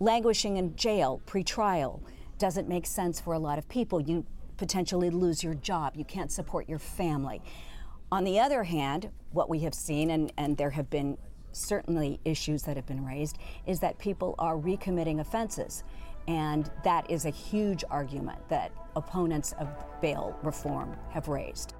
languishing in jail pre-trial doesn't make sense for a lot of people. You potentially lose your job. You can't support your family. On the other hand, what we have seen, and, and there have been certainly issues that have been raised, is that people are recommitting offenses. And that is a huge argument that opponents of bail reform have raised.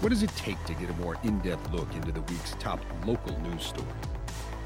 What does it take to get a more in depth look into the week's top local news stories?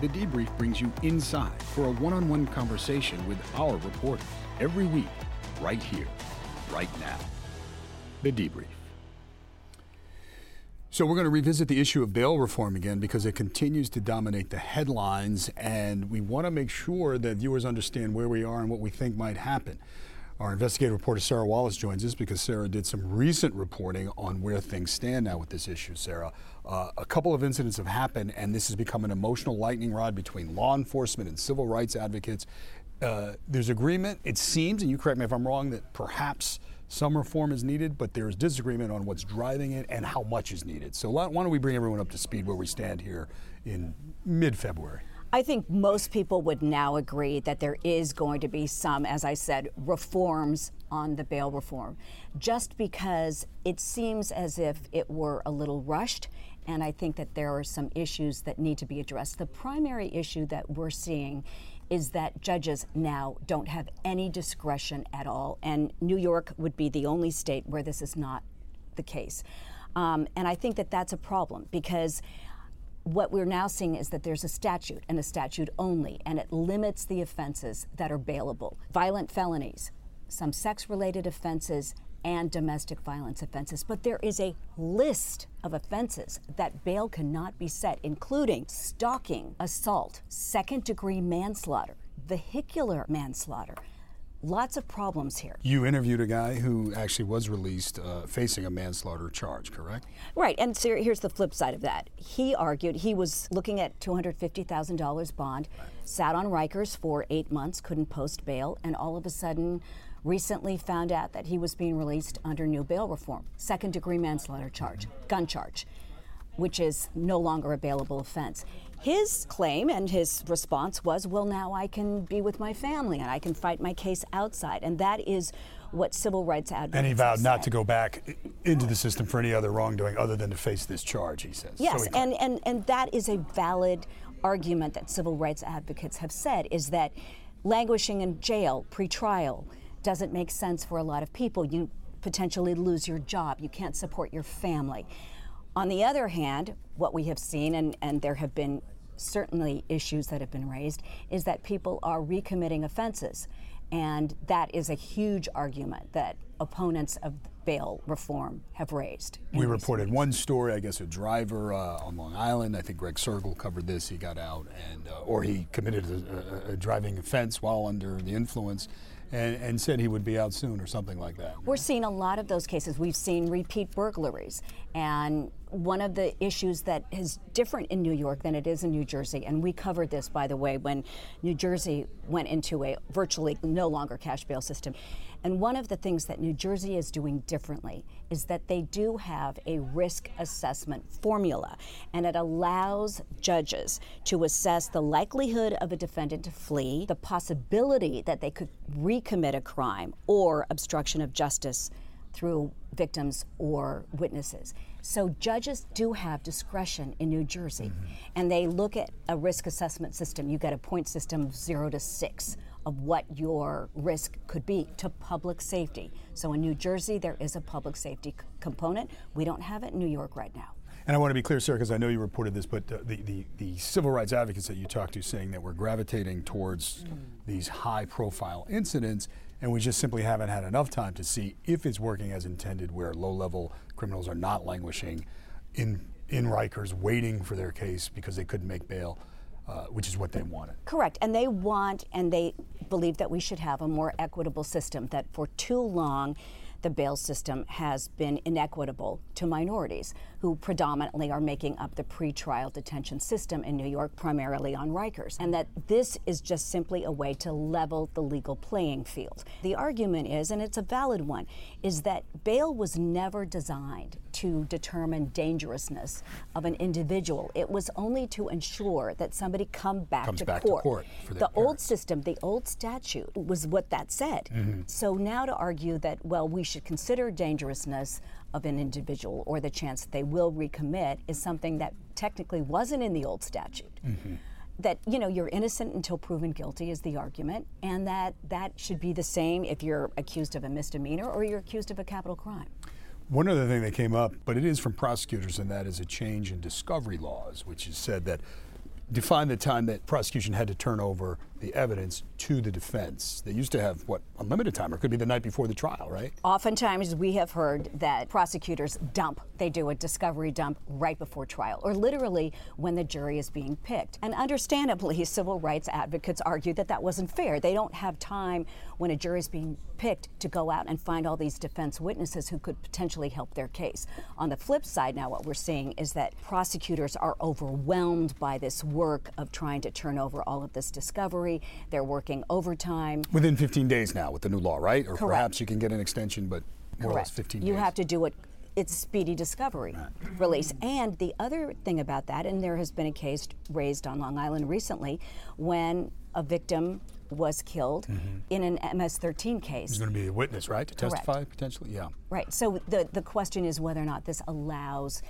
The Debrief brings you inside for a one on one conversation with our reporters every week, right here, right now. The Debrief. So, we're going to revisit the issue of bail reform again because it continues to dominate the headlines, and we want to make sure that viewers understand where we are and what we think might happen. Our investigative reporter Sarah Wallace joins us because Sarah did some recent reporting on where things stand now with this issue. Sarah, uh, a couple of incidents have happened, and this has become an emotional lightning rod between law enforcement and civil rights advocates. Uh, there's agreement, it seems, and you correct me if I'm wrong, that perhaps some reform is needed, but there's disagreement on what's driving it and how much is needed. So why don't we bring everyone up to speed where we stand here in mid-February? I think most people would now agree that there is going to be some, as I said, reforms on the bail reform, just because it seems as if it were a little rushed. And I think that there are some issues that need to be addressed. The primary issue that we're seeing is that judges now don't have any discretion at all. And New York would be the only state where this is not the case. Um, and I think that that's a problem because what we're now seeing is that there's a statute and a statute only, and it limits the offenses that are bailable violent felonies, some sex related offenses, and domestic violence offenses. But there is a list of offenses that bail cannot be set, including stalking, assault, second degree manslaughter, vehicular manslaughter. Lots of problems here. You interviewed a guy who actually was released uh, facing a manslaughter charge, correct? Right, and so here's the flip side of that. He argued he was looking at $250,000 bond, sat on Rikers for eight months, couldn't post bail, and all of a sudden recently found out that he was being released under new bail reform, second degree manslaughter charge, gun charge, which is no longer a bailable offense. His claim and his response was, well, now I can be with my family and I can fight my case outside. And that is what civil rights advocates And he vowed not to go back into the system for any other wrongdoing other than to face this charge, he says. Yes, so and, and, and that is a valid argument that civil rights advocates have said is that languishing in jail pre-trial doesn't make sense for a lot of people. You potentially lose your job. You can't support your family. On the other hand, what we have seen, and, and there have been certainly issues that have been raised is that people are recommitting offenses. And that is a huge argument that opponents of bail reform have raised. We reported one story, I guess a driver uh, on Long Island, I think Greg Cergol covered this, he got out and, uh, or he committed a, a, a driving offense while under the influence and, and, said he would be out soon or something like that. We're seeing a lot of those cases. We've seen repeat burglaries. And one of the issues that is different in New York than it is in New Jersey, and we covered this, by the way, when New Jersey went into a virtually no longer cash bail system. And one of the things that New Jersey is doing differently is that they do have a risk assessment formula, and it allows judges to assess the likelihood of a defendant to flee, the possibility that they could recommit a crime, or obstruction of justice through victims or witnesses. So judges do have discretion in New Jersey, mm-hmm. and they look at a risk assessment system. You get a point system of zero to six of what your risk could be to public safety. So in New Jersey, there is a public safety c- component. We don't have it in New York right now. And I want to be clear, sir, because I know you reported this, but uh, the, the, the, civil rights advocates that you talked to saying that we're gravitating towards mm. these high profile incidents and we just simply haven't had enough time to see if it's working as intended, where low-level criminals are not languishing in in Rikers waiting for their case because they couldn't make bail. Uh, which is what they wanted. Correct. And they want and they believe that we should have a more equitable system, that for too long, the bail system has been inequitable to minorities who predominantly are making up the pretrial detention system in New York, primarily on Rikers, and that this is just simply a way to level the legal playing field. The argument is, and it's a valid one, is that bail was never designed to determine dangerousness of an individual. It was only to ensure that somebody come back, Comes to, back to court. court for the their old system, the old statute was what that said. Mm-hmm. So now to argue that, well, we should consider dangerousness of an individual or the chance that they will recommit is something that technically wasn't in the old statute. Mm-hmm. That you know you're innocent until proven guilty is the argument, and that that should be the same if you're accused of a misdemeanor or you're accused of a capital crime. One other thing that came up, but it is from prosecutors, and that is a change in discovery laws, which has said that define the time that prosecution had to turn over the evidence to the defense. They used to have what unlimited time, or could be the night before the trial, right? Oftentimes, we have heard that prosecutors dump, they do a discovery dump right before trial, or literally when the jury is being picked. And understandably, civil rights advocates argue that that wasn't fair. They don't have time when a jury is being picked to go out and find all these defense witnesses who could potentially help their case. On the flip side, now what we're seeing is that prosecutors are overwhelmed by this work of trying to turn over all of this discovery. They're working overtime. Within 15 days now with the new law, right? Or Correct. perhaps you can get an extension, but more or less 15 You days. have to do it. It's speedy discovery release. And the other thing about that, and there has been a case raised on Long Island recently when a victim was killed mm-hmm. in an MS-13 case. He's going to be a witness, right, to Correct. testify potentially? Yeah. Right. So the the question is whether or not this allows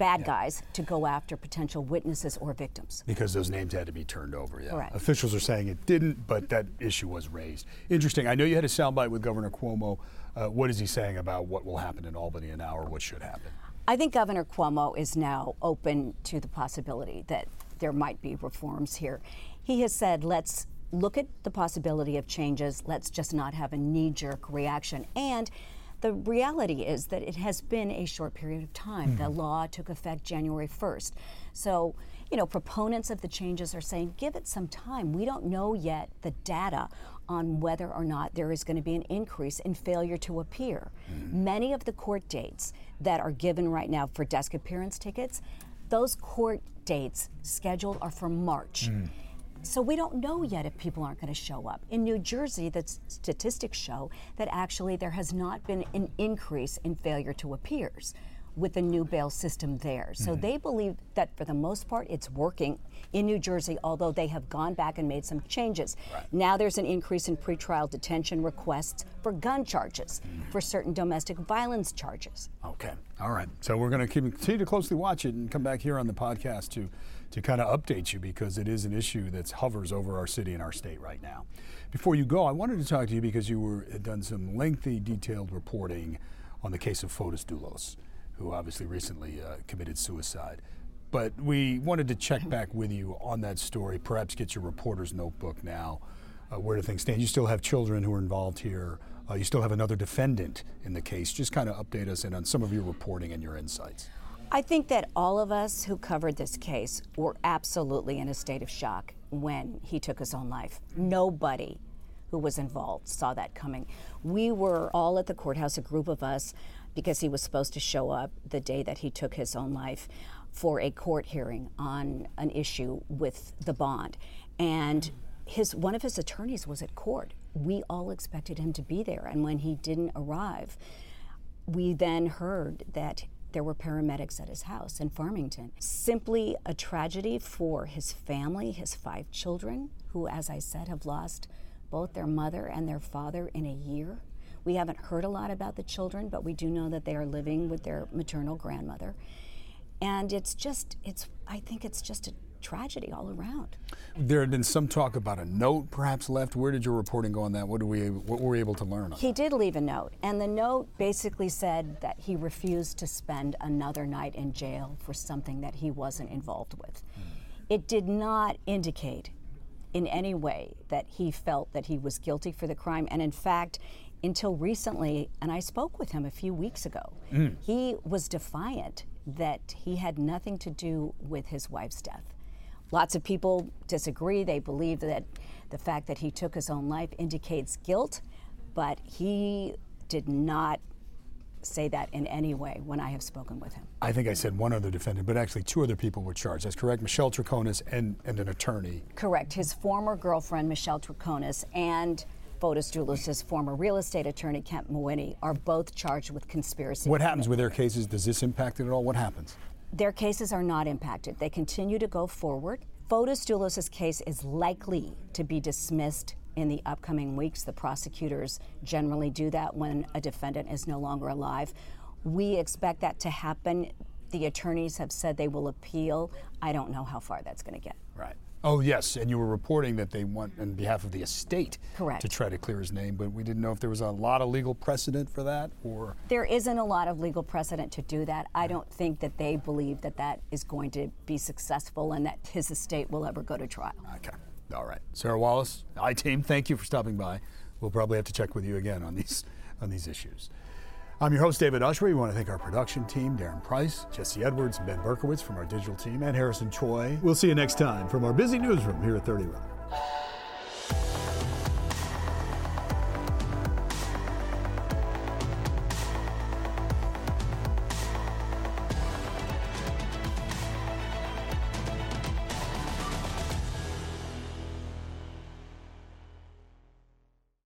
bad guys to go after potential witnesses or victims. Because those names had to be turned over, yeah. Officials are saying it didn't, but that issue was raised. Interesting. I know you had a soundbite with Governor Cuomo. Uh, what is he saying about what will happen in Albany now or what should happen? I think Governor Cuomo is now open to the possibility that there might be reforms here. He has said, let's look at the possibility of changes, let's just not have a knee jerk reaction. And the reality is that it has been a short period of time. The mm-hmm. law took effect January 1st. So, you know, proponents of the changes are saying, give it some time. We don't know yet the data on whether or not there is going to be an increase in failure to appear. Mm-hmm. Many of the court dates that are given right now for desk appearance tickets, those court dates scheduled are for March. Mm-hmm. So we don't know yet if people aren't going to show up. In New Jersey, the statistics show that actually there has not been an increase in failure to appears with the new bail system there. So mm-hmm. they believe that for the most part it's working in New Jersey, although they have gone back and made some changes. Now there's an increase in pretrial detention requests for gun charges, mm-hmm. for certain domestic violence charges. Okay. All right. So we're going to continue to closely watch it and come back here on the podcast to, to kind of update you because it is an issue that hovers over our city and our state right now. Before you go, I wanted to talk to you because you were had done some lengthy, detailed reporting on the case of Fotis Dulos, who obviously recently uh, committed suicide. But we wanted to check back with you on that story, perhaps get your reporter's notebook now. Uh, where do things stand? You still have children who are involved here. Uh, you still have another defendant in the case. Just kind of update us in on some of your reporting and your insights. I think that all of us who covered this case were absolutely in a state of shock when he took his own life. Nobody who was involved saw that coming. We were all at the courthouse, a group of us, because he was supposed to show up the day that he took his own life for a court hearing on an issue with the bond. And his one of his attorneys was at court. We all expected him to be there, and when he didn't arrive, we then heard that there were paramedics at his house in Farmington. Simply a tragedy for his family, his five children, who, as I said, have lost both their mother and their father in a year. We haven't heard a lot about the children, but we do know that they are living with their maternal grandmother. And it's just, it's, I think it's just a tragedy all around. There had been some talk about a note perhaps left. Where did your reporting go on that? What, do we, what were we able to learn He did leave a note, and the note basically said that he refused to spend another night in jail for something that he wasn't involved with. Hmm. It did not indicate in any way that he felt that he was guilty for the crime, and in fact, until recently, and I spoke with him a few weeks ago, mm. he was defiant that he had nothing to do with his wife's death. Lots of people disagree. They believe that the fact that he took his own life indicates guilt, but he did not say that in any way when I have spoken with him. I think I said one other defendant, but actually two other people were charged. That's correct. Michelle Troconis and, and an attorney. Correct. His former girlfriend, Michelle Troconis, and Fotis Dulos's former real estate attorney, Kent Mawhinney, are both charged with conspiracy. What happens with their cases? Does this impact it at all? What happens? Their cases are not impacted. They continue to go forward. Fotis Dulos's case is likely to be dismissed in the upcoming weeks. The prosecutors generally do that when a defendant is no longer alive. We expect that to happen. The attorneys have said they will appeal. I don't know how far that's going to get. Right. Oh, yes, and you were reporting that they want, on behalf of the estate, Correct. to try to clear his name, but we didn't know if there was a lot of legal precedent for that, or There isn't a lot of legal precedent to do that. I don't think that they believe that that is going to be successful and that his estate will ever go to trial. okay, all right. Sarah Wallace, I team, thank you for stopping by. We'll probably have to check with you again on these on these issues. I'm your host, David Ushery. We want to thank our production team, Darren Price, Jesse Edwards, and Ben Berkowitz from our digital team, and Harrison Choi. We'll see you next time from our busy newsroom here at 30 Rock.